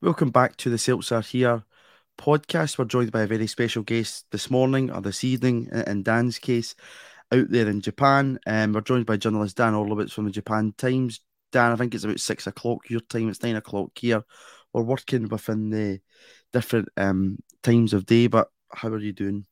Welcome back to the Celts Are Here podcast. We're joined by a very special guest this morning or this evening, in Dan's case, out there in Japan. Um, we're joined by journalist Dan Orlowitz from the Japan Times. Dan, I think it's about six o'clock your time. It's nine o'clock here. We're working within the different um, times of day, but how are you doing?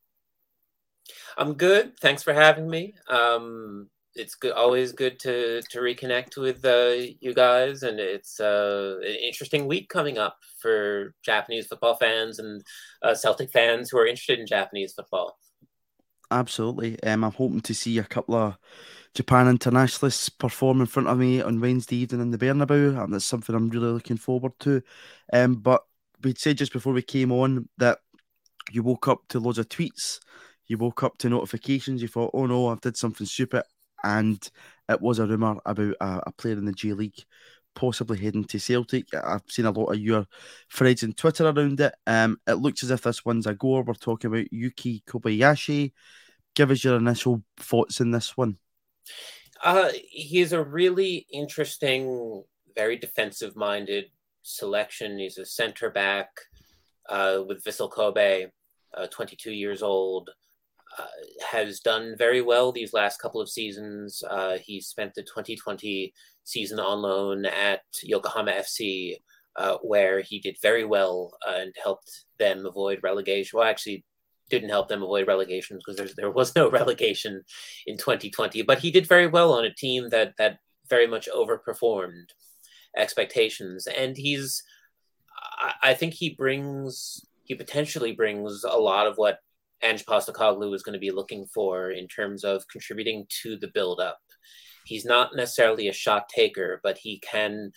I'm good. Thanks for having me. Um, it's good, always good to to reconnect with uh, you guys, and it's uh, an interesting week coming up for Japanese football fans and uh, Celtic fans who are interested in Japanese football. Absolutely. Um, I'm hoping to see a couple of Japan internationalists perform in front of me on Wednesday evening in the Bernabeu, and that's something I'm really looking forward to. Um, but we'd said just before we came on that you woke up to loads of tweets, you woke up to notifications, you thought, oh no, I've did something stupid and it was a rumour about a, a, player in the J League possibly heading to Celtic. I've seen a lot of your threads and Twitter around it. Um, it looks as if this one's a goer. We're talking about Yuki Kobayashi. Give us your initial thoughts in this one. Uh, he's a really interesting, very defensive minded selection. He's a center back uh, with Vissel Kobe, uh, 22 years old. Uh, has done very well these last couple of seasons. Uh, he spent the 2020 season on loan at Yokohama FC, uh, where he did very well and helped them avoid relegation. Well, actually, didn't help them avoid relegation because there was no relegation in 2020. But he did very well on a team that that very much overperformed expectations, and he's. I, I think he brings he potentially brings a lot of what Ange Postecoglou is going to be looking for in terms of contributing to the build-up. He's not necessarily a shot taker, but he can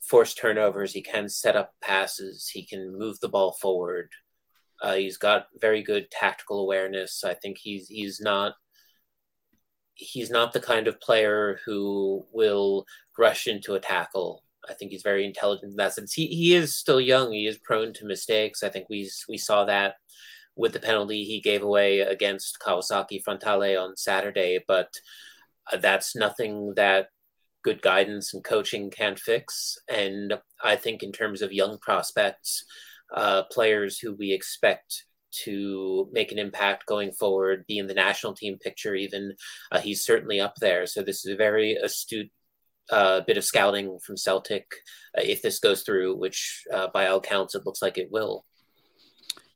force turnovers. He can set up passes. He can move the ball forward. Uh, he's got very good tactical awareness. I think he's he's not he's not the kind of player who will rush into a tackle. I think he's very intelligent in that sense. He he is still young. He is prone to mistakes. I think we we saw that with the penalty he gave away against Kawasaki Frontale on Saturday, but uh, that's nothing that good guidance and coaching can't fix. And I think, in terms of young prospects, uh, players who we expect to make an impact going forward, be in the national team picture, even, uh, he's certainly up there. So, this is a very astute uh, bit of scouting from Celtic uh, if this goes through, which uh, by all counts it looks like it will.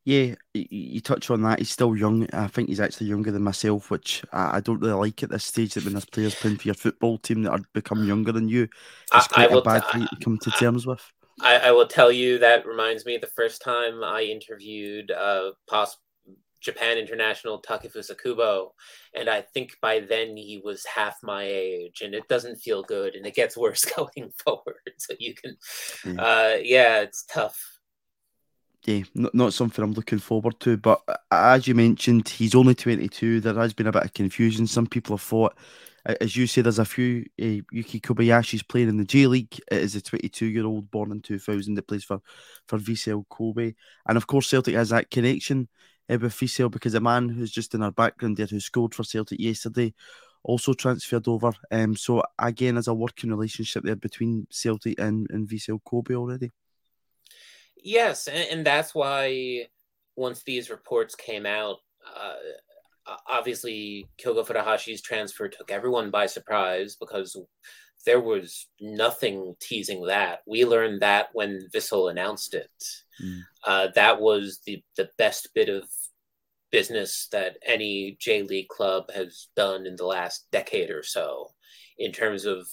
Yeah, you touch on that. He's still young. I think he's actually younger than myself, which I don't really like at this stage. That when there's players playing for your football team that are become younger than you, it's quite a bad thing to come to terms with. I, I, will tell you that reminds me the first time I interviewed uh, pos- Japan international Takefusa Kubo, and I think by then he was half my age, and it doesn't feel good, and it gets worse going forward. So you can, mm. uh, yeah, it's tough yeah, not, not something I'm looking forward to. But as you mentioned, he's only 22. There has been a bit of confusion. Some people have thought, as you say, there's a few uh, Yuki Kobayashi's playing in the J League. It is a 22 year old born in 2000 that plays for, for Vissel Kobe. And of course, Celtic has that connection uh, with Vissel because a man who's just in our background there who scored for Celtic yesterday also transferred over. Um, so again, there's a working relationship there between Celtic and, and Vissel Kobe already. Yes, and, and that's why once these reports came out, uh, obviously Kyogo Furuhashi's transfer took everyone by surprise because there was nothing teasing that. We learned that when Vissel announced it. Mm. Uh, that was the, the best bit of business that any J League club has done in the last decade or so, in terms of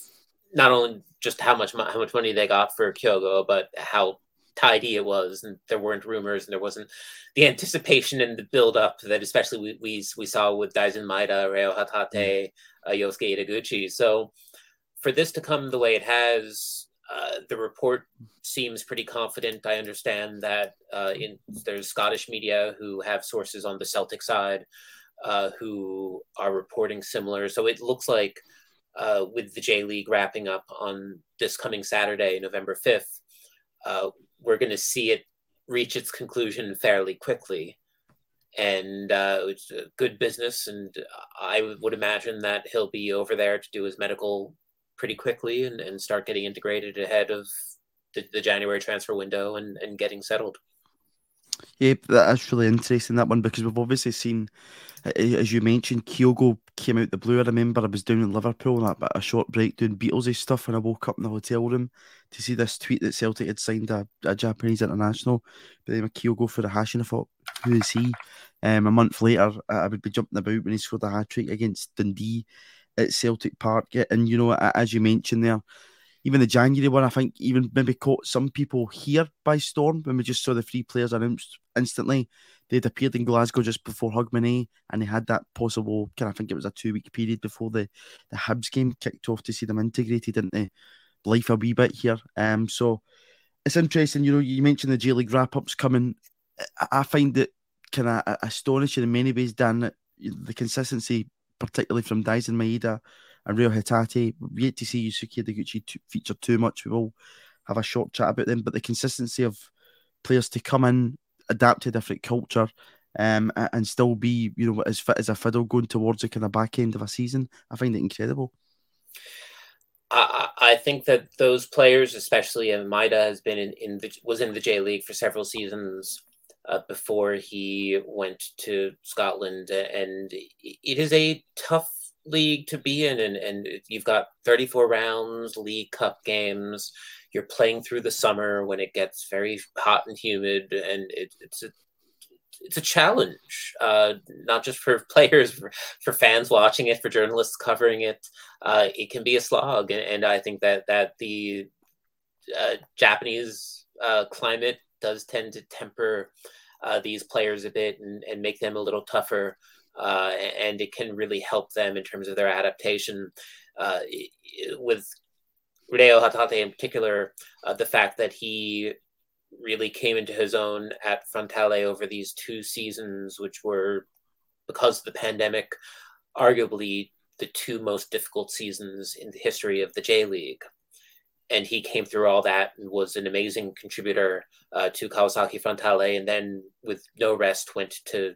not only just how much how much money they got for Kyogo, but how tidy it was, and there weren't rumors, and there wasn't the anticipation and the build up that especially we we, we saw with Daizen Maeda, Reo Hatate, uh, Yosuke Ideguchi. So for this to come the way it has, uh, the report seems pretty confident. I understand that uh, in, there's Scottish media who have sources on the Celtic side uh, who are reporting similar. So it looks like uh, with the J League wrapping up on this coming Saturday, November 5th, uh, we're going to see it reach its conclusion fairly quickly. And uh, it's a good business, and I would imagine that he'll be over there to do his medical pretty quickly and, and start getting integrated ahead of the, the January transfer window and, and getting settled. Yeah, that's really interesting that one because we've obviously seen, as you mentioned, Kyogo came out the blue. I remember I was down in Liverpool and a, a short break doing Beatlesy stuff, and I woke up in the hotel room to see this tweet that Celtic had signed a, a Japanese international by the name Furuhashi, and I thought, who is he? Um, a month later, I would be jumping about when he scored a hat trick against Dundee at Celtic Park, and you know, as you mentioned there even the January one, I think even maybe caught some people here by storm when we just saw the three players announced instantly. They'd appeared in Glasgow just before Hogmanay, and they had that possible kind of I think it was a two week period before the the Hibs game kicked off to see them integrated into life a wee bit here. Um, so it's interesting. You know, you mentioned the J League wrap ups coming. I find it kind of astonishing in many ways, Dan, the consistency, particularly from Daizen Maeda and Hatate. We've yet to see Yosuke Ideguchi feature too much. We will have a short chat about them, but the consistency of players to come in, adapt to different culture, um, and still be, you know, as fit as a fiddle going towards the kind of back end of a season, I find it incredible. I, I think that those players, especially Maeda, has been in, in the was in the J League for several seasons uh, before he went to Scotland, and it is a tough league to be in and, and you've got 34 rounds league cup games. You're playing through the summer when it gets very hot and humid and it, it's a it's a challenge uh, not just for players for, for, fans watching it for journalists covering it. Uh, it can be a slog and, and i think that that the uh, japanese uh, climate does tend to temper uh, these players a bit and, and make them a little tougher uh, and it can really help them in terms of their adaptation. Uh, with Reo Hatate in particular, uh, the fact that he really came into his own at Frontale over these two seasons, which were, because of the pandemic, arguably the two most difficult seasons in the history of the J League. And he came through all that and was an amazing contributor uh, to Kawasaki Frontale, and then with no rest went to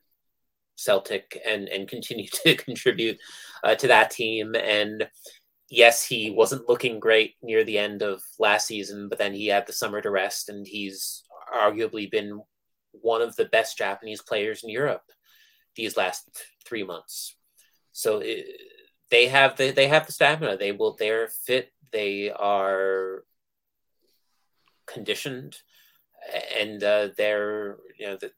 Celtic and and continue to contribute uh, to that team. And yes, he wasn't looking great near the end of last season, but then he had the summer to rest, and he's arguably been one of the best Japanese players in Europe these last three months. So it, they have the they have the stamina. They will. They're fit. They are conditioned, and uh, they're you know the,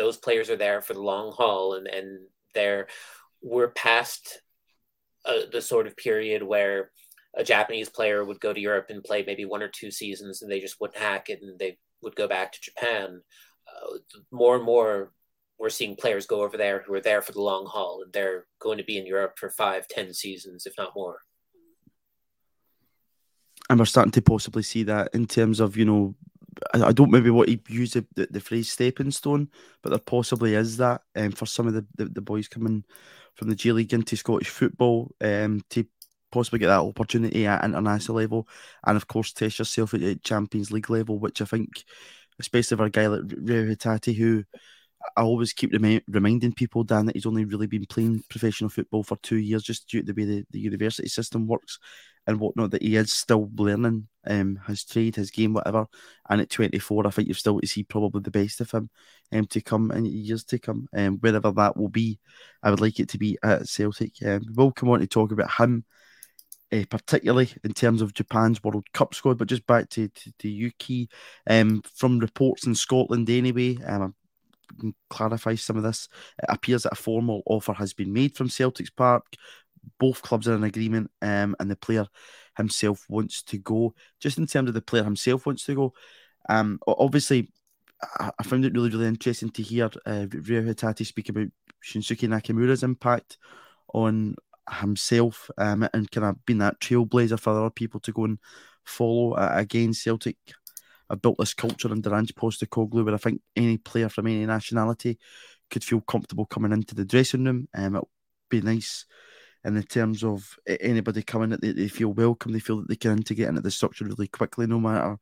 those players are there for the long haul, and and they're we're past uh, the sort of period where a Japanese player would go to Europe and play maybe one or two seasons, and they just wouldn't hack it, and they would go back to Japan. Uh, more and more, we're seeing players go over there who are there for the long haul, and they're going to be in Europe for five, ten seasons, if not more. And we're starting to possibly see that in terms of you know I, don't maybe want to use the, the, the, phrase stepping stone, but there possibly is that um, for some of the, the, the boys coming from the J League into Scottish football um, to possibly get that opportunity at international level, and of course test yourself at, at Champions League level, which I think, especially for a guy like Reo Hatate, who I always keep remi- reminding people, Dan, that he's only really been playing professional football for two years, just due to the way the, the university system works and whatnot, that he is still learning um, his trade, his game, whatever. And at 24, I think you've still to see probably the best of him um, to come in years to come. Um, wherever that will be, I would like it to be at Celtic. Um, we'll come on to talk about him. Uh, particularly in terms of Japan's World Cup squad, but just back to, to, to Yuki, um, from reports in Scotland anyway, um, clarify some of this. It appears that a formal offer has been made from Celtics Park. Both clubs are in agreement, um, and the player himself wants to go. Just in terms of the player himself wants to go, um, obviously, I, I found it really, really interesting to hear uh, Reo Hatate speak about Shunsuke Nakamura's impact on himself um, and kind of being that trailblazer for other people to go and follow. Uh, again, Celtic have built this culture under Ange Postecoglou where I think any player from any nationality could feel comfortable coming into the dressing room. Um, it'll be nice in the terms of anybody coming that they, they feel welcome, they feel that they can integrate into the structure really quickly, no matter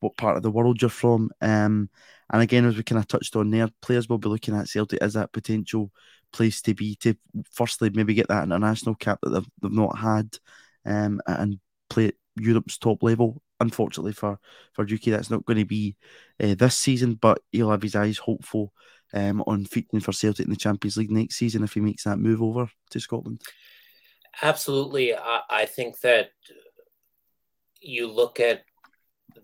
what part of the world you're from. Um, and again, as we kind of touched on there, players will be looking at Celtic as that potential place to be to firstly maybe get that international cap that they've, they've not had um, and play at Europe's top level unfortunately for for Yuki, that's not going to be uh, this season. But he'll have his eyes hopeful um, on featuring for Celtic in the Champions League next season if he makes that move over to Scotland. Absolutely, I, I think that you look at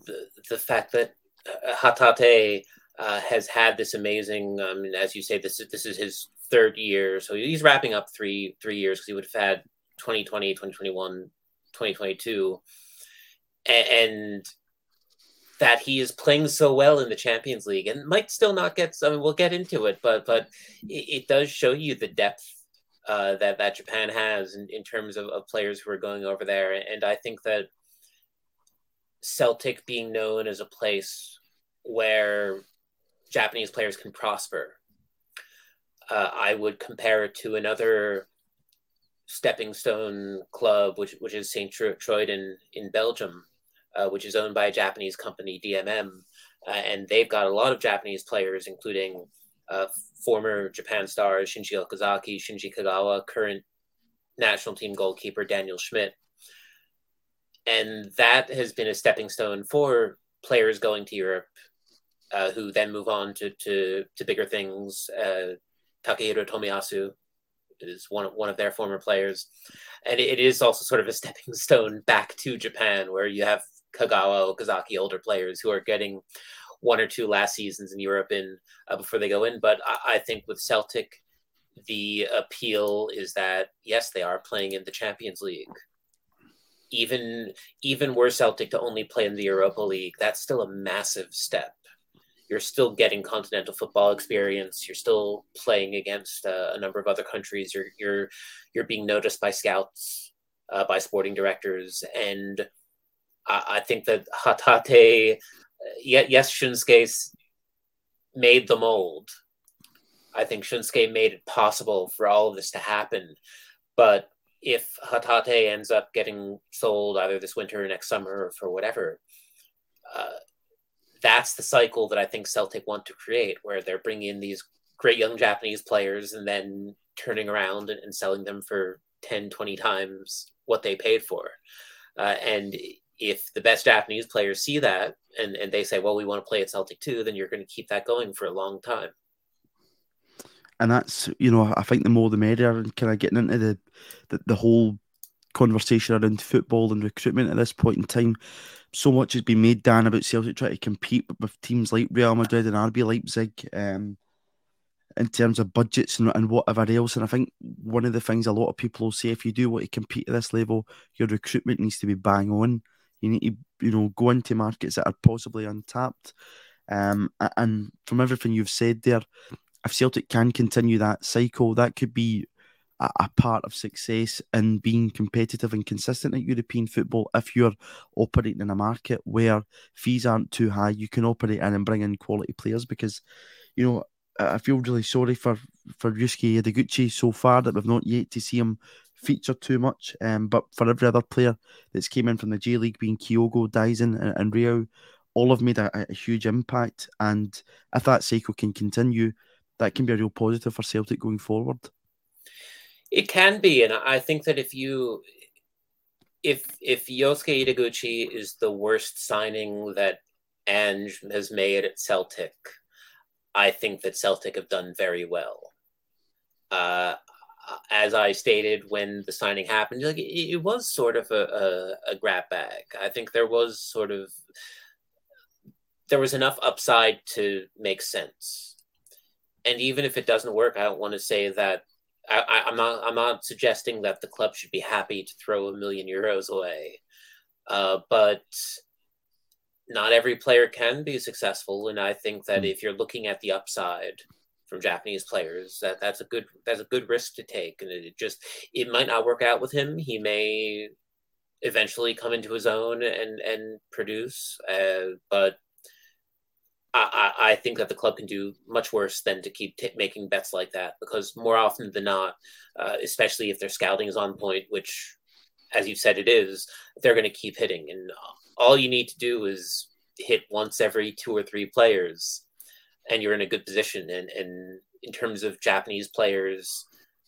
the the fact that uh, Hatate uh, has had this amazing. Mean, as you say, this is this is his third year, so he's wrapping up three three years because he would have had 2020, 2021, 2022, and, and that he is playing so well in the Champions League and might still not get. I mean, we'll get into it, but but it, it does show you the depth uh, that that Japan has in, in terms of, of players who are going over there, and I think that Celtic being known as a place where Japanese players can prosper. Uh, I would compare it to another stepping stone club, which which is Saint Truiden in Belgium, uh, which is owned by a Japanese company, DMM, uh, and they've got a lot of Japanese players, including uh, former Japan stars Shinji Okazaki, Shinji Kagawa, current national team goalkeeper Daniel Schmidt, and that has been a stepping stone for players going to Europe, uh, who then move on to to, to bigger things. Uh, Takehiro Tomiyasu is one of, one of their former players, and it is also sort of a stepping stone back to Japan, where you have Kagawa, Okazaki, older players who are getting one or two last seasons in Europe in uh, before they go in. But I, I think with Celtic, the appeal is that yes, they are playing in the Champions League. Even even were Celtic to only play in the Europa League, that's still a massive step you're still getting continental football experience. You're still playing against uh, a number of other countries. You're you're you're being noticed by scouts, uh, by sporting directors, and I, think that Hatate, uh, yes, Shunsuke made the mold. I think Shunsuke made it possible for all of this to happen, but if Hatate ends up getting sold either this winter or next summer or for whatever, uh, that's the cycle that I think Celtic want to create, where they're bringing in these great young Japanese players and then turning around and, and selling them for 10, 20 times what they paid for. Uh, and if the best Japanese players see that and, and they say, well, we want to play at Celtic too, then you're going to keep that going for a long time. And that's, you know, I think the more the merrier and kind of getting into the, the, the whole conversation around football and recruitment at this point in time so much has been made, Dan, about Celtic trying to compete with teams like Real Madrid and RB Leipzig um, in terms of budgets and, and whatever else. And I think one of the things a lot of people will say if you do want to compete at this level, your recruitment needs to be bang on. You need to, you know, go into markets that are possibly untapped. Um, and from everything you've said there, if Celtic can continue that cycle, that could be a, a part of success in being competitive and consistent at European football. If you're operating in a market where fees aren't too high, you can operate in and bring in quality players because, you know, I feel really sorry for for Yosuke Ideguchi so far that we've not yet to see him feature too much. Um, but for every other player that's came in from the J League, being Kyogo, Daizen, and, and Reo, all have made a, a, huge impact. And if that cycle can continue, that can be a real positive for Celtic going forward. It can be, and I think that if you if if Yosuke Ideguchi is the worst signing that Ange has made at Celtic, I think that Celtic have done very well. Uh, as I stated when the signing happened, like it, it was sort of a, a, a grab bag. I think there was sort of there was enough upside to make sense. And even if it doesn't work, I don't want to say that I, am not. I'm not suggesting that the club should be happy to throw a million euros away, uh, but not every player can be successful. And I think that mm. if you're looking at the upside from Japanese players, that that's a good that's a good risk to take. And it just it might not work out with him. He may eventually come into his own and and produce, uh, but I, I, think that the club can do much worse than to keep t- making bets like that because more often than not, uh, especially if their scouting is on point, which, as you've said, it is, they're going to keep hitting. And all you need to do is hit once every two or three players, and you're in a good position. And, and in terms of Japanese players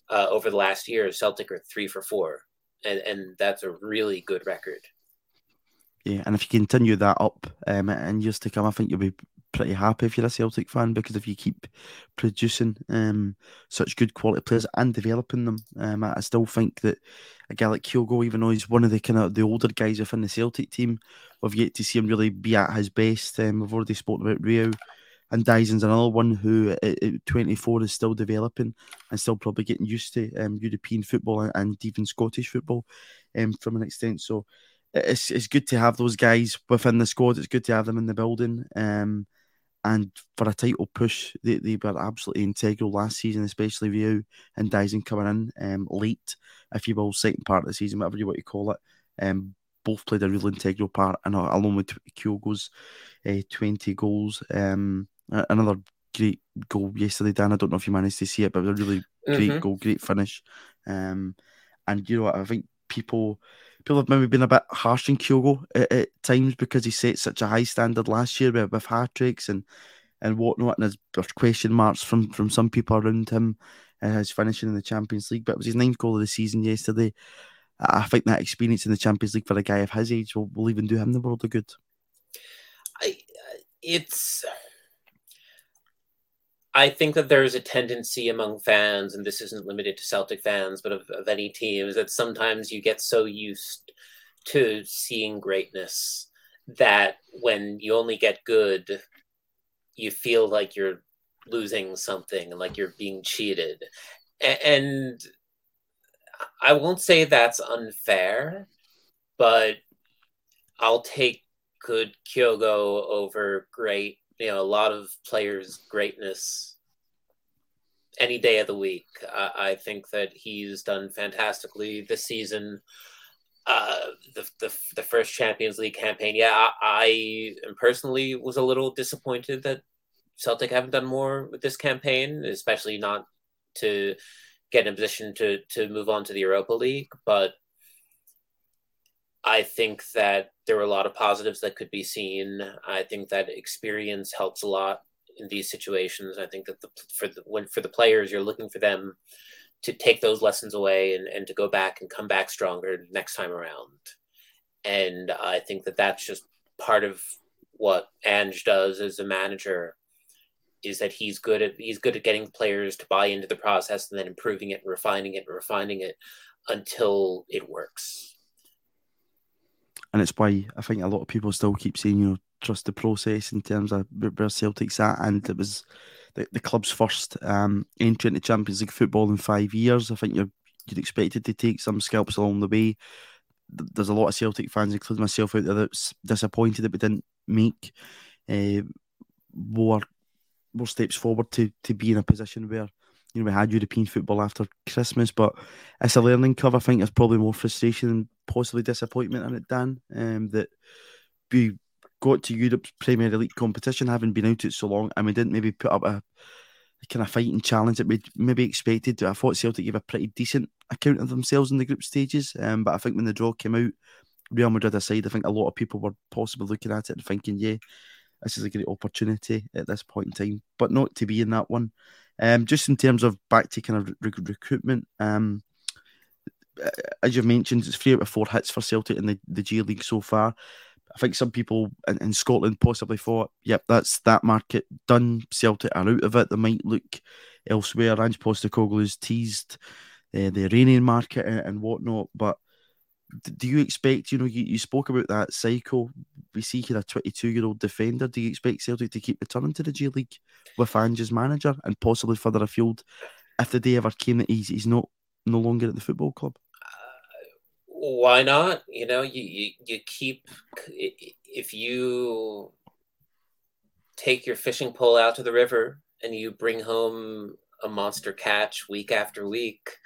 uh, over the last year, Celtic are three for four, and, and that's a really good record. Yeah, and if you continue that up um, in years to come, I think you'll be pretty happy if you're a Celtic fan because if you keep producing um, such good quality players and developing them, um, I, still think that a guy like Kyogo, even though he's one of the kind of the older guys within the Celtic team, we've yet to see him really be at his best. Um, we've already spoken about Reo. And Daizen's another one who at, at 24 is still developing and still probably getting used to um, European football and, and even Scottish football um, from an extent. So it's it's good to have those guys within the squad. It's good to have them in the building. Um, and for a title push, they, they were absolutely integral last season, especially Reo and Daizen coming in um, late, if you will, second part of the season, whatever you want to call it. Um, both played a real integral part, and uh, along with Kyogo's uh, 20 goals. Um, another great goal yesterday, Dan. I don't know if you managed to see it, but it was a really great mm-hmm. goal, great finish. Um, and you know what? I think people people have maybe been a bit harsh on Kyogo at, at times because he set such a high standard last year with, with hat tricks and and whatnot, and there's question marks from from some people around him. Uh, his finishing in the Champions League, but it was his ninth goal of the season yesterday. I think that experience in the Champions League for a guy of his age will, will even do him the world of good. I, it's I think that there is a tendency among fans, and this isn't limited to Celtic fans, but of, of any teams, that sometimes you get so used to seeing greatness that when you only get good, you feel like you're losing something, like you're being cheated. And I won't say that's unfair, but I'll take good Kyogo over great you know a lot of players' greatness any day of the week. I, think that he's done fantastically this season. Uh, the, the the first Champions League campaign, yeah, I, I personally was a little disappointed that Celtic haven't done more with this campaign, especially not to get in a position to to move on to the Europa League. But I think that there were a lot of positives that could be seen. I think that experience helps a lot in these situations. I think that the, for the when for the players, you're looking for them to take those lessons away and, and to go back and come back stronger next time around. And I think that that's just part of what Ange does as a manager is that he's good at he's good at getting players to buy into the process and then improving it and refining it and refining it until it works and it's why I think a lot of people still keep saying, you know, trust the process in terms of where Celtic's at, and it was the, the club's first um, entry into Champions League football in five years. I think you're you'd expected to take some scalps along the way. There's a lot of Celtic fans, including myself, out there that's disappointed that we didn't make uh, more more steps forward to to be in a position where you know, we had European football after Christmas, but it's a learning curve. I think there's probably more frustration and possibly disappointment in it, Dan. Um, that we got to Europe's Premier League competition, having been out it so long, and we didn't maybe put up a, kind of fighting challenge that we maybe expected. I thought Celtic gave a pretty decent account of themselves in the group stages, um, but I think when the draw came out, Real Madrid aside, I think a lot of people were possibly looking at it and thinking, yeah, this is a great opportunity at this point in time, but not to be in that one. Um, just in terms of back to kind of re- recruitment, um, as you've mentioned, it's three out of four hits for Celtic in the, the J League so far. I think some people in, in, Scotland possibly thought, yep, that's that market done. Celtic are out of it. They might look elsewhere. Ange Postecoglou's teased uh, the Iranian market and, and whatnot, but do you expect, you know, you, you spoke about that cycle. We see here a 22 year old defender. Do you expect Celtic to keep returning to the J League with Ange's manager and possibly further afield if the day ever came that he's, he's not no longer at the football club? Uh, why not? You know, you, you, you keep, if you take your fishing pole out to the river and you bring home a monster catch week after week,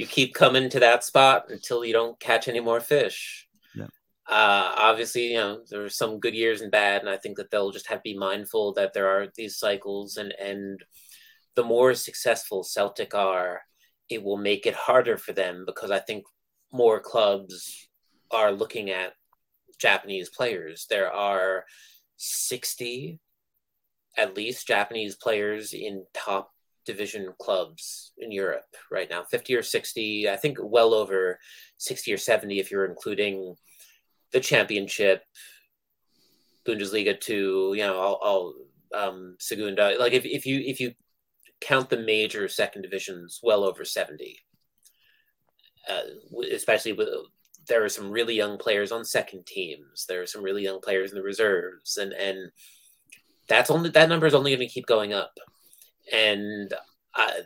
you keep coming to that spot until you don't catch any more fish. Yeah. Uh, obviously, you know there are some good years and bad, and I think that they'll just have to be mindful that there are these cycles, and and the more successful Celtic are, it will make it harder for them because I think more clubs are looking at Japanese players. There are sixty at least Japanese players in top division clubs in Europe right now 50 or 60, I think well over 60 or 70 if you're including the championship, Bundesliga two, you know, all, all um, Segunda. Like if, if you if you count the major second divisions, well over seventy. Uh, especially with there are some really young players on second teams. There are some really young players in the reserves, and and that's only that number is only going to keep going up. And I,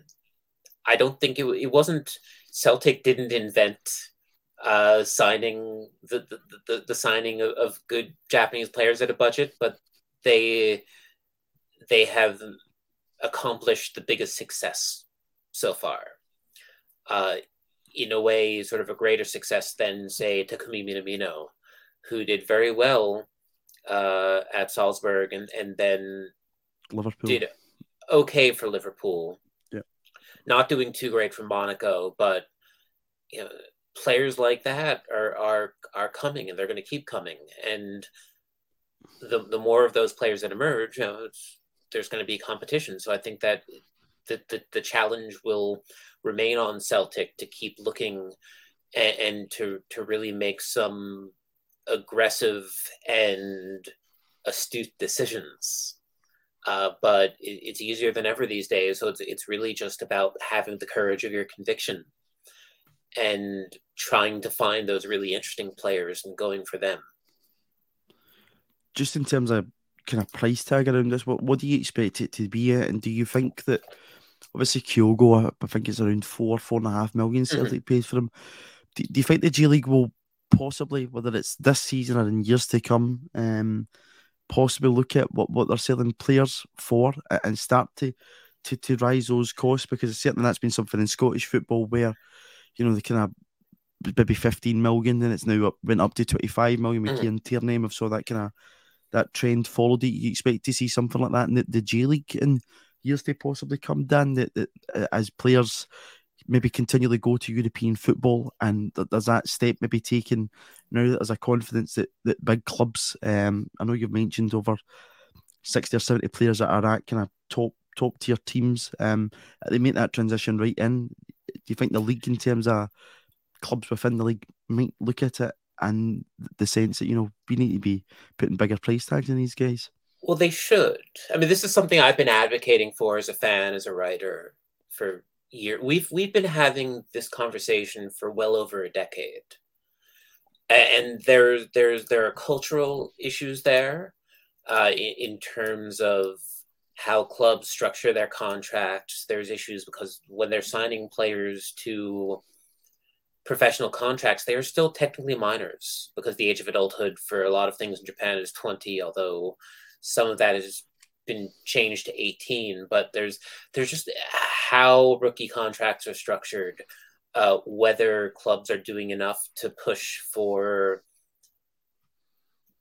I don't think it, it wasn't Celtic didn't invent uh, signing the, the, the, the signing of, of, good Japanese players at a budget, but they they have accomplished the biggest success so far. Uh, in a way, sort of a greater success than say Takumi Minamino, who did very well uh, at Salzburg and and then Liverpool did okay for Liverpool. Yeah, not doing too great for Monaco, but you know players like that are are are coming and they're going to keep coming. And the the more of those players that emerge you know there's going to be competition. So i think that the, the, the challenge will remain on celtic to keep looking and, and to to really make some aggressive and astute decisions uh, but it, it's easier than ever these days so it's, it's really just about having the courage of your conviction and trying to find those really interesting players and going for them. Just in terms of kind of price tag around this, what, what do you expect it to be at? And do you think that obviously Kyogo, I think it's around four, four and a half million mm-hmm. Celtic mm-hmm. pays for him. Do, do, you think the J League will possibly, whether it's this season or in years to come, um, possibly look at what, what they're selling players for and start to, to, to rise those costs? Because certainly that's been something in Scottish football where you know, they kind of maybe 15 million, and it's now up, went up to 25 million with mm. Kieran Tierney. I've saw that kind of that trend followed. Do you expect to see something like that in the, the J League in years to possibly come down that, that uh, as players maybe continually go to European football and there's that step maybe taken now that there's a confidence that, that big clubs, um, I know you've mentioned over 60 or 70 players that are at kind of top top tier teams, um, they make that transition right in do you think the league, in terms of clubs within the league, might look at it and the sense that you know we need to be putting bigger price tags on these guys? Well, they should. I mean, this is something I've been advocating for as a fan, as a writer, for years. We've we've been having this conversation for well over a decade, and there's there's there are cultural issues there, uh, in, in terms of how clubs structure their contracts. There's issues because when they're signing players to professional contracts, they are still technically minors because the age of adulthood for a lot of things in Japan is 20, although some of that has been changed to 18. But there's there's just how rookie contracts are structured, uh, whether clubs are doing enough to push for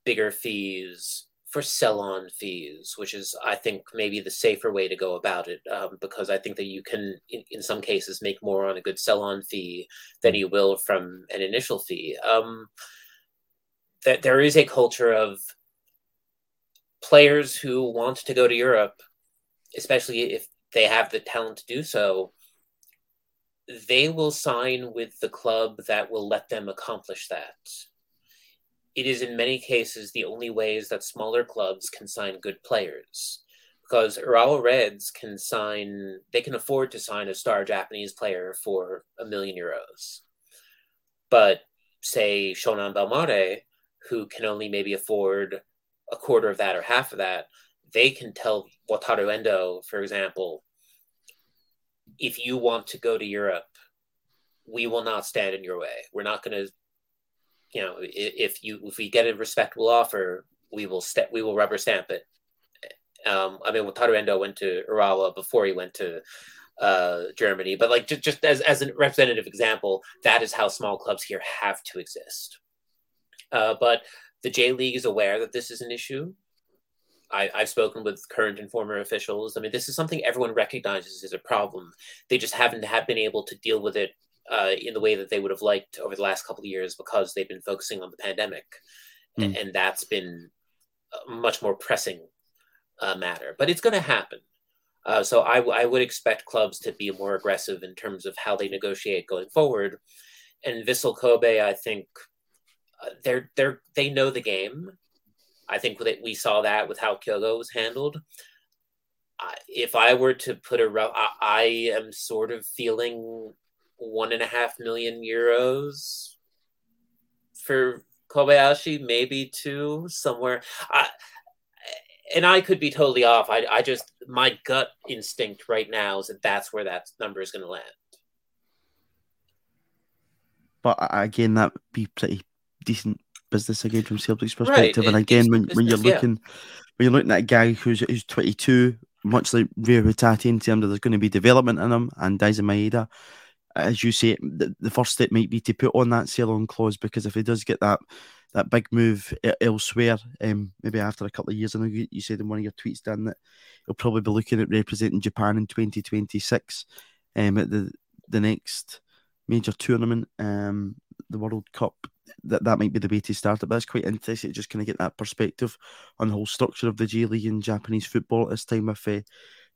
bigger fees for sell-on fees, which is, I think, maybe the safer way to go about it, um, because I think that you can, in, in, some cases, make more on a good sell-on fee than you will from an initial fee. Um, that there is a culture of players who want to go to Europe, especially if they have the talent to do so. They will sign with the club that will let them accomplish that it is in many cases the only ways that smaller clubs can sign good players. Because Urawa Reds can sign, they can afford to sign a star Japanese player for a million euros. But say Shonan Bellmare, who can only maybe afford a quarter of that or half of that, they can tell Wataru Endo, for example, if you want to go to Europe, we will not stand in your way. We're not going to you know, if you if we get a respectable offer, we will step we will rubber stamp it. Um, I mean, Wataru Endo went to Urawa before he went to uh, Germany, but like just, just as as a representative example, that is how small clubs here have to exist. Uh, but the J League is aware that this is an issue. I, have spoken with current and former officials. I mean, this is something everyone recognizes as a problem. They just haven't have been able to deal with it uh, in the way that they would have liked over the last couple of years because they've been focusing on the pandemic, mm. and, and, that's been a much more pressing uh, matter. But it's going to happen. Uh, so I, I would expect clubs to be more aggressive in terms of how they negotiate going forward. And Vissel Kobe, I think, uh, they're they're they know the game. I think that we saw that with how Kyogo was handled. If I were to put a rough, I, I am sort of feeling one and a half million euros for Kobayashi, maybe two somewhere. I, and I could be totally off. I, I just my gut instinct right now is that that's where that number is going to land. But again, that would be pretty decent business again from Celtic's perspective. Right. And again, when, business, when you're looking yeah. when you're looking at a guy who's who's 22, much like Reo Hatate in terms of there's going to be development in him, and Daizen Maeda, as you say, the, the first step might be to put on that sell on clause because if he does get that that big move elsewhere, um, maybe after a couple of years, I know you, you said in one of your tweets, Dan, that he'll probably be looking at representing Japan in 2026 um, at the the next major tournament, um, the World Cup. That that might be the way to start it. But it's quite interesting to just kind of get that perspective on the whole structure of the J League and Japanese football at this time with uh,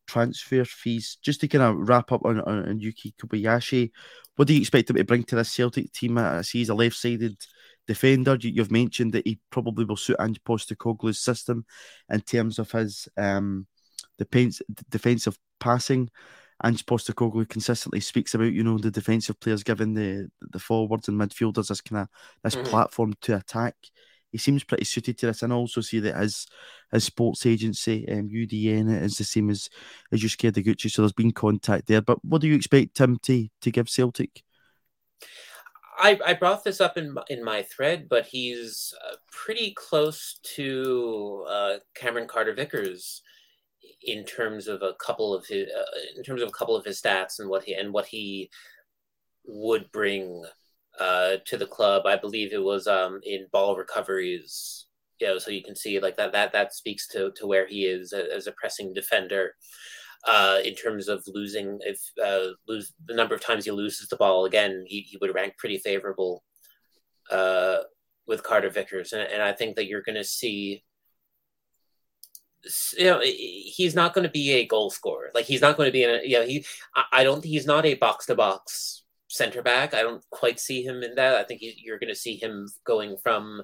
transfer fees. Just to kind of wrap up on, on, on Yuki Kobayashi, what do you expect him to bring to the Celtic team? I see he's a left sided defender. You, have mentioned that he probably will suit Ange Postecoglou's system in terms of his um, defense, defensive passing. Ange Postecoglou consistently speaks about, you know, the defensive players giving the the forwards and midfielders this kind of this mm-hmm. platform to attack. He seems pretty suited to this, and I also see that his his sports agency, um, UDN, is the same as as Yosuke Ideguchi. So there's been contact there. But what do you expect Tim to to give Celtic? I, I brought this up in in my thread, but he's uh, pretty close to uh, Cameron Carter Vickers in terms of a couple of his uh, in terms of a couple of his stats and what he and what he would bring uh, to the club. I believe it was um, in ball recoveries. You know, so you can see like that that that speaks to to where he is as a pressing defender uh, in terms of losing if uh, lose the number of times he loses the ball again he, he would rank pretty favorable uh, with Carter Vickers and, and I think that you're going to see you know he's not going to be a goal scorer like he's not going to be in a you know he I, don't he's not a box to box center back I don't quite see him in that I think he, you're going to see him going from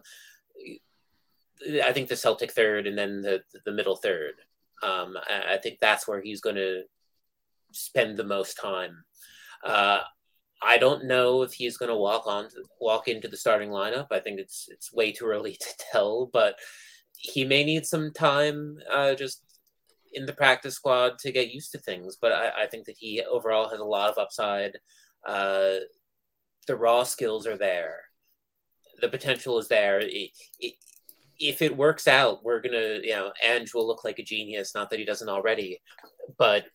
I think the Celtic third and then the the middle third um, I, I, think that's where he's going to spend the most time. Uh, I don't know if he's going to walk on walk into the starting lineup. I think it's it's way too early to tell, but he may need some time uh, just in the practice squad to get used to things. But I, I think that he overall has a lot of upside. Uh, the raw skills are there. The potential is there. It, it, if it works out, we're gonna, you know, Ange will look like a genius. Not that he doesn't already, but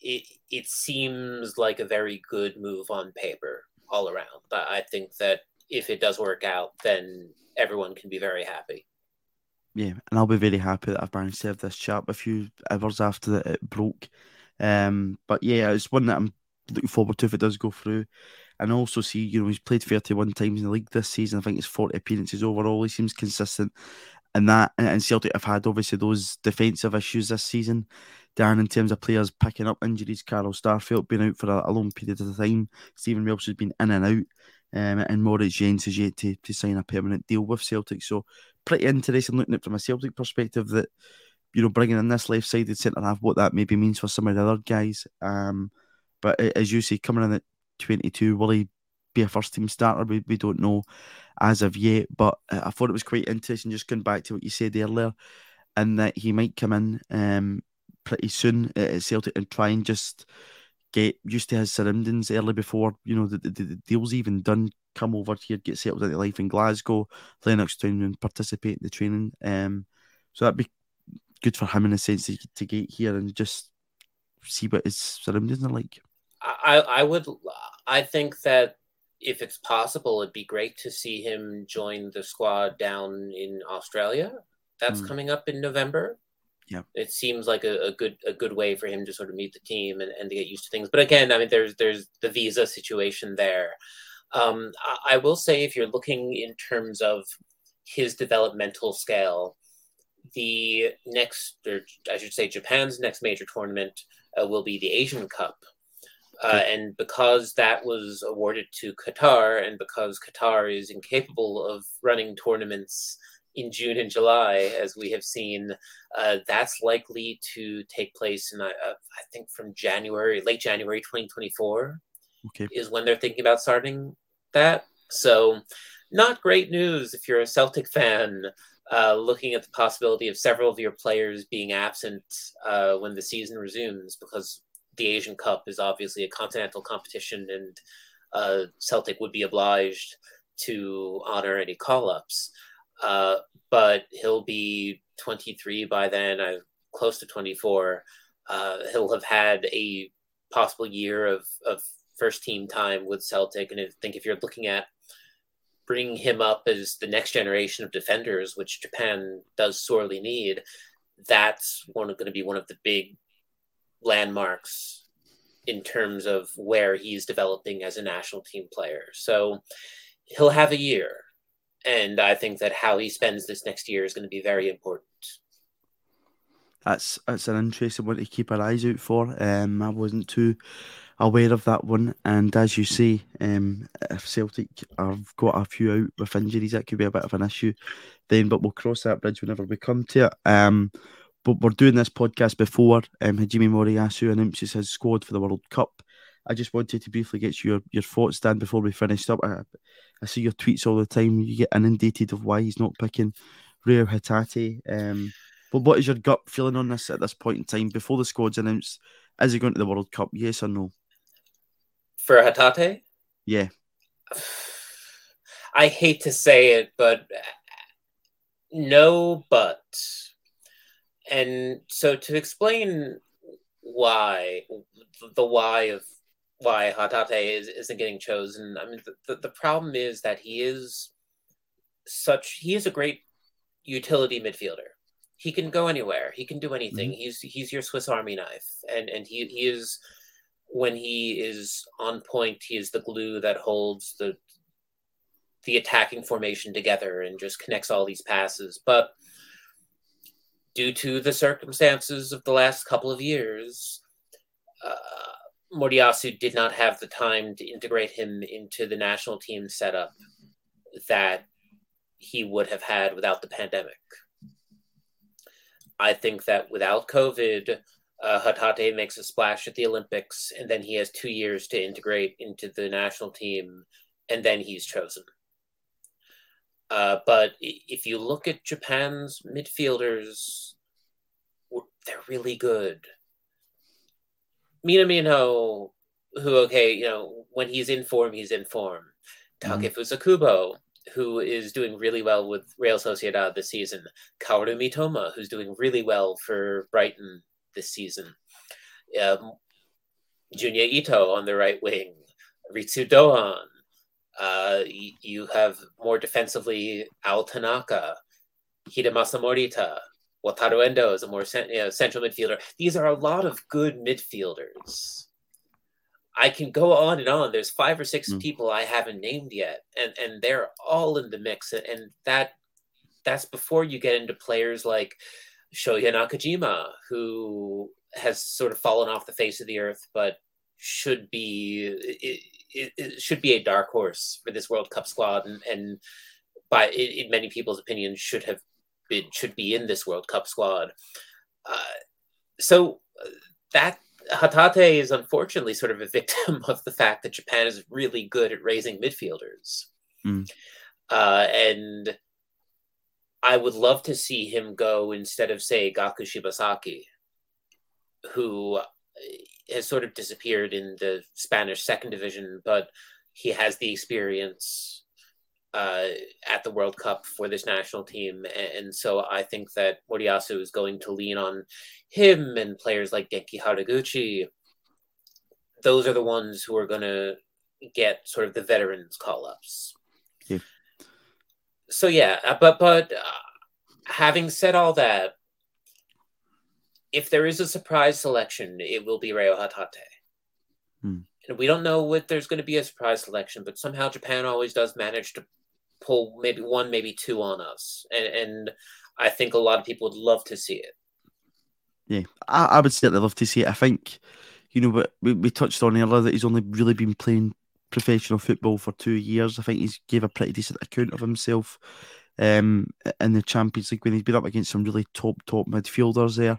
it it seems like a very good move on paper all around. But I think that if it does work out, then everyone can be very happy. Yeah, and I'll be very happy that I've managed to have this chat a few hours after it broke. Um, but yeah, it's one that I'm looking forward to if it does go through and also see, you know, he's played 31 times in the league this season. I think it's 40 appearances overall. He seems consistent. And that, and Celtic have had obviously those defensive issues this season. Darren, in terms of players picking up injuries, Carl Starfelt been out for a, a long period of time. Stephen Welsh has been in and out. Um, and Moritz Jenz has yet to, to sign a permanent deal with Celtic. So, pretty interesting looking at it from a Celtic perspective that, you know, bringing in this left sided centre half, what that maybe means for some of the other guys. Um, but as you say, coming in at 22. Will he be a first team starter? We, we don't know as of yet, but I thought it was quite interesting just going back to what you said earlier, and that he might come in um, pretty soon at Celtic and try and just get used to his surroundings early before you know the, the, the deal's even done. Come over here, get settled into life in Glasgow, Lennoxtown, and participate in the training. Um, so that'd be good for him in a sense to, to get here and just see what his surroundings are like. I, I would I think that if it's possible, it'd be great to see him join the squad down in Australia. That's mm. coming up in November. Yeah, it seems like a, a, good a good way for him to sort of meet the team and, and to get used to things. But again, I mean, there's there's the visa situation there. Um, I, I will say, if you're looking in terms of his developmental scale, the next, or I should say, Japan's next major tournament uh, will be the Asian Cup Uh, and because that was awarded to Qatar, and because Qatar is incapable of running tournaments in June and July, as we have seen, uh, that's likely to take place in, uh, I think, from January, late January 2024 okay. is when they're thinking about starting that. So, not great news if you're a Celtic fan. Uh, looking at the possibility of several of your players being absent uh, when the season resumes, because the Asian Cup is obviously a continental competition, and uh, Celtic would be obliged to honor any call ups. Uh, but he'll be 23 by then, uh, close to 24. Uh, he'll have had a possible year of, of first team time with Celtic. And I think if you're looking at bringing him up as the next generation of defenders, which Japan does sorely need, that's going to be one of the big landmarks in terms of where he's developing as a national team player. So he'll have a year. And I think that how he spends this next year is going to be very important. That's that's an interesting one to keep our eyes out for. Um, I wasn't too aware of that one, and as you say, um, if Celtic have got a few out with injuries, that could be a bit of an issue. Then, but we'll cross that bridge whenever we come to it. Um, but we're doing this podcast before um, Hajime Moriyasu announces his squad for the World Cup. I just wanted to briefly get your, your thoughts, Dan, before we finished up. I, I see your tweets all the time. You get inundated of why he's not picking Reo Hatate. Um, but what is your gut feeling on this at this point in time before the squad's announced? Is he going to the World Cup? Yes or no? For Hatate? Yeah. I hate to say it, but no, but and so to explain why the why of why Hatate is, isn't getting chosen, I mean the, the problem is that he is such he is a great utility midfielder. He can go anywhere. He can do anything. Mm-hmm. He's he's your Swiss Army knife, and and he he is when he is on point. He is the glue that holds the the attacking formation together and just connects all these passes. But due to the circumstances of the last couple of years, uh, Moriyasu did not have the time to integrate him into the national team setup that he would have had without the pandemic. I think that without COVID, uh, Hatate makes a splash at the Olympics, and then he has two years to integrate into the national team, and then he's chosen. Uh, but if you look at Japan's midfielders, they're really good. Minamino, who, okay, you know, when he's in form, he's in form. Takefusa mm-hmm. Kubo, who is doing really well with Real Sociedad this season. Kaoru Mitoma, who's doing really well for Brighton this season. Um, Junya Ito on the right wing. Ritsu Doan, uh, you have more defensively Ao Tanaka, Hidemasa Morita, Wataru Endo is a more cent- you know, central midfielder. These are a lot of good midfielders. I can go on and on. There's five or six mm. people I haven't named yet, and and they're all in the mix. And that that's before you get into players like Shoya Nakajima, who has sort of fallen off the face of the earth, but should be it, it, it should be a dark horse for this World Cup squad, and, and by in, many people's opinion, should have been should be in this World Cup squad. Uh, so that Hatate is unfortunately sort of a victim of the fact that Japan is really good at raising midfielders, mm. uh, and I would love to see him go instead of say Gaku Shibasaki, who has sort of disappeared in the Spanish second division, but he has the experience uh, at the World Cup for this national team. And so I think that Moriyasu is going to lean on him and players like Genki Haraguchi. Those are the ones who are going to get sort of the veterans call ups. Yeah. So yeah, uh, but but uh, having said all that, if there is a surprise selection, it will be Reo Hatate. Hmm. And we don't know what there's going to be a surprise selection, but somehow Japan always does manage to pull maybe one, maybe two on us, and, and I think a lot of people would love to see it. Yeah, I, I would certainly love to see it. I think you know, we, we touched on earlier that he's only really been playing professional football for two years. I think he's gave a pretty decent account of himself um, in the Champions League when he's been up against some really top top midfielders there.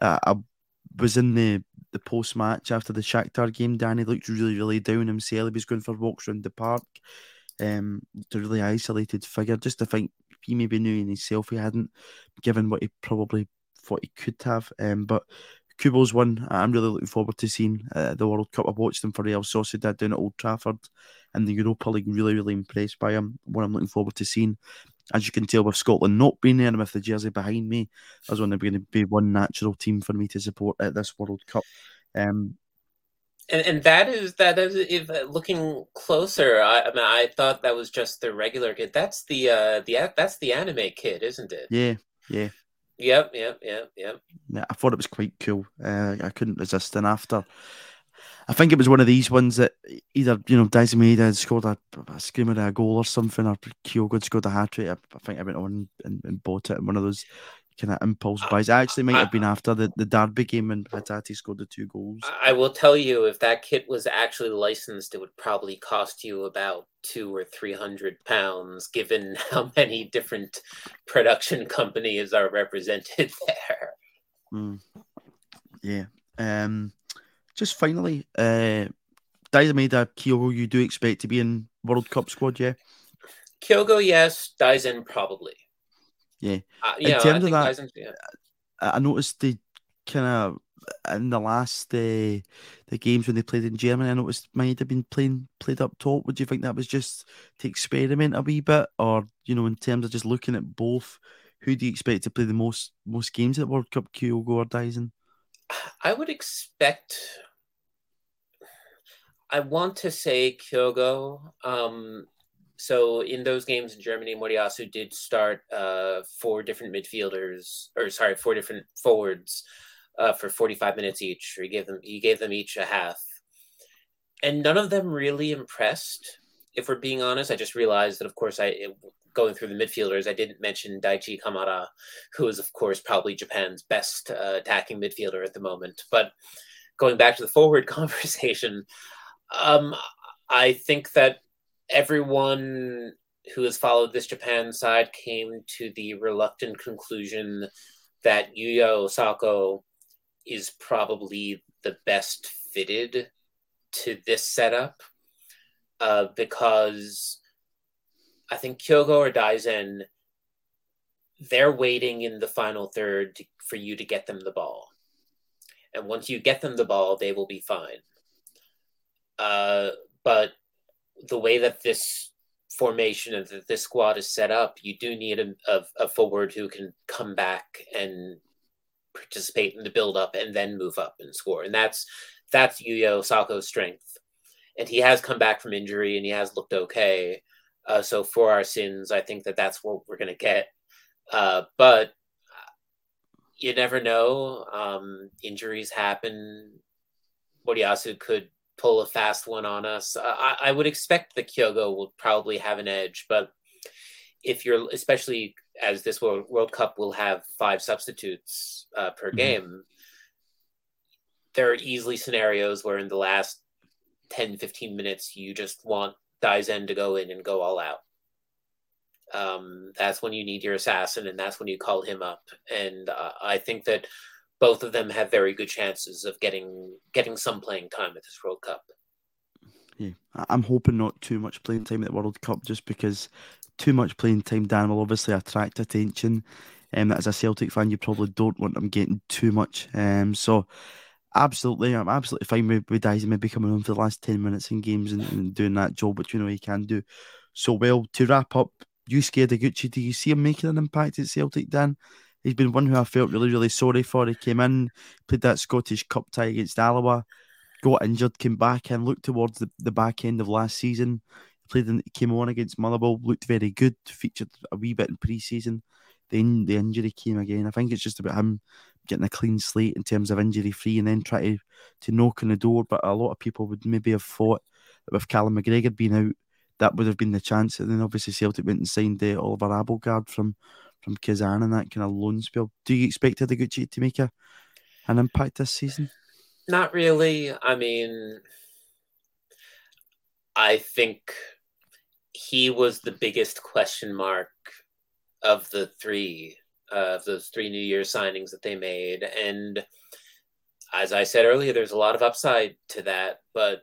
Uh, I was in the the post match after the Shakhtar game. Danny looked really really down himself. He was going for walks around the park. Um, a really isolated figure. Just to think he maybe knew in himself he hadn't given what he probably thought he could have. Um, but Kubo's one I'm really looking forward to seeing uh, the World Cup. I've watched him for Real Sociedad down at Old Trafford and the Europa League. Really, really impressed by him. What I'm looking forward to seeing. As you can tell, with Scotland not being there and with the jersey behind me, I was going to be one natural team for me to support at this World Cup. Um, and, and that is that is if uh, looking closer. I, I, mean, I thought that was just the regular kid. That's the uh the that's the anime kid, isn't it? Yeah, yeah. Yep, yep, yep, yep. Yeah, I thought it was quite cool. Uh, I couldn't resist. And after, I think it was one of these ones that either, you know, Daizen had scored a, a screamer a goal or something, or Kyogo scored a hat trick. I, I, think I went on and, and bought it in one of those kind of impulse buys. It actually might have been after the, the Derby game when Hatate scored the two goals. I will tell you, if that kit was actually licensed, it would probably cost you about two or three hundred pounds, given how many different production companies are represented there. Mm. Yeah. Um, just finally, uh, Daizen Kyogo, you do expect to be in World Cup squad, yeah? Kyogo, yes. Daizen, probably. Yeah. Uh, yeah, in terms of that, yeah. I noticed the kind of in the last uh, the games when they played in Germany, I noticed might have been playing played up top. Would you think that was just to experiment a wee bit, or you know, in terms of just looking at both, who do you expect to play the most most games at World Cup, Kyogo or Daizen? I would expect. I want to say Kyogo. Um, so in those games in Germany, Moriyasu did start uh, four different midfielders, or sorry, four different forwards uh, for 45 minutes each. He gave them he gave them each a half, and none of them really impressed. If we're being honest, I just realized that, of course, I going through the midfielders, I didn't mention Daichi Kamada, who is, of course, probably Japan's best uh, attacking midfielder at the moment. But going back to the forward conversation, um, I think that everyone who has followed this Japan side came to the reluctant conclusion that Yuya Osako is probably the best fitted to this setup uh, because I think Kyogo or Daizen, they're waiting in the final third to, for you to get them the ball. And once you get them the ball, they will be fine. Uh, but the way that this formation of this squad is set up, you do need a, a, a forward who can come back and participate in the build up and then move up and score. And that's that's Yuya Osako's strength. And he has come back from injury and he has looked okay. Uh, so for our sins, I think that that's what we're going to get. Uh, but you never know. Um, injuries happen. Moriyasu could pull a fast one on us. I, I would expect the Kyogo will probably have an edge, but if you're especially as this World, World Cup will have five substitutes uh, per mm-hmm. game, there are easily scenarios where in the last 10, 15 minutes, you just want Daizen to go in and go all out. Um, that's when you need your assassin, and that's when you call him up. And uh, I think that both of them have very good chances of getting getting some playing time at this World Cup. Yeah, I'm hoping not too much playing time at the World Cup, just because too much playing time, Dan, will obviously attract attention. Um, as a Celtic fan, you probably don't want them getting too much. Um, so absolutely, I'm absolutely fine with, with Daisy maybe coming on for the last 10 minutes in games and, and, doing that job, which you know he can do. So, well, to wrap up, Yosuke Ideguchi? do you see him making an impact at Celtic, Dan? He's been one who I felt really, really sorry for. He came in, played that Scottish Cup tie against Alloa, got injured, came back and looked towards the, the back end of last season. Played in, came on against Motherwell, looked very good, featured a wee bit in pre season. Then the injury came again. I think it's just about him getting a clean slate in terms of injury free and then try to, to knock on the door. But a lot of people would maybe have thought that with Callum McGregor being out, that would have been the chance. And then obviously Celtic went and signed uh, Oliver Abildgaard from from Kazan and that kind of loan spell. Do you expect Ideguchi to make a an impact this season? Not really. I mean, I think he was the biggest question mark of the three uh, of those three New Year signings that they made, and as I said earlier, there's a lot of upside to that, but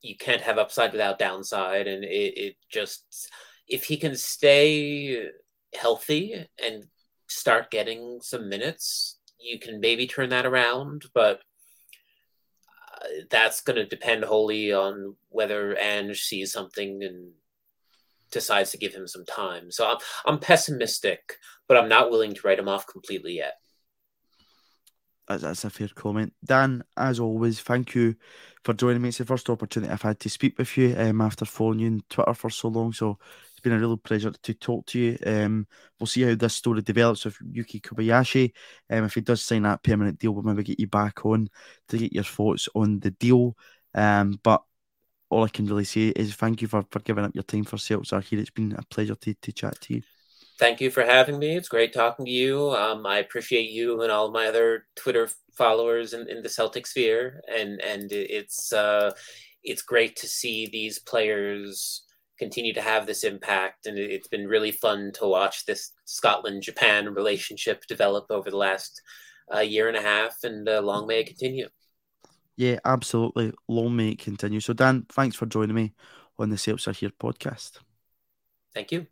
you can't have upside without downside, and it, it just if he can stay healthy and start getting some minutes, you can maybe turn that around, but uh, that's going to depend wholly on whether Ange sees something and decides to give him some time. So I'm, I'm pessimistic, but I'm not willing to write him off completely yet. That's, a fair comment. Dan, as always, thank you for joining me. It's the first opportunity I've had to speak with you um, after following you on Twitter for so long. So it's been a real pleasure to talk to you. Um, we'll see how this story develops with Yuki Kobayashi. Um, if he does sign that permanent deal, we'll maybe get you back on to get your thoughts on the deal. Um, but all I can really say is thank you for, for giving up your time for Celts Are Here. It's been a pleasure to, to chat to you thank you for having me. It's great talking to you. Um, I appreciate you and all my other Twitter followers in, in the Celtic sphere, and and it's uh, it's great to see these players continue to have this impact, and it's been really fun to watch this Scotland Japan relationship develop over the last uh, year and a half, and uh, long may it continue. Yeah, absolutely. Long may it continue. So, Dan, thanks for joining me on the Celts Are Here podcast. Thank you.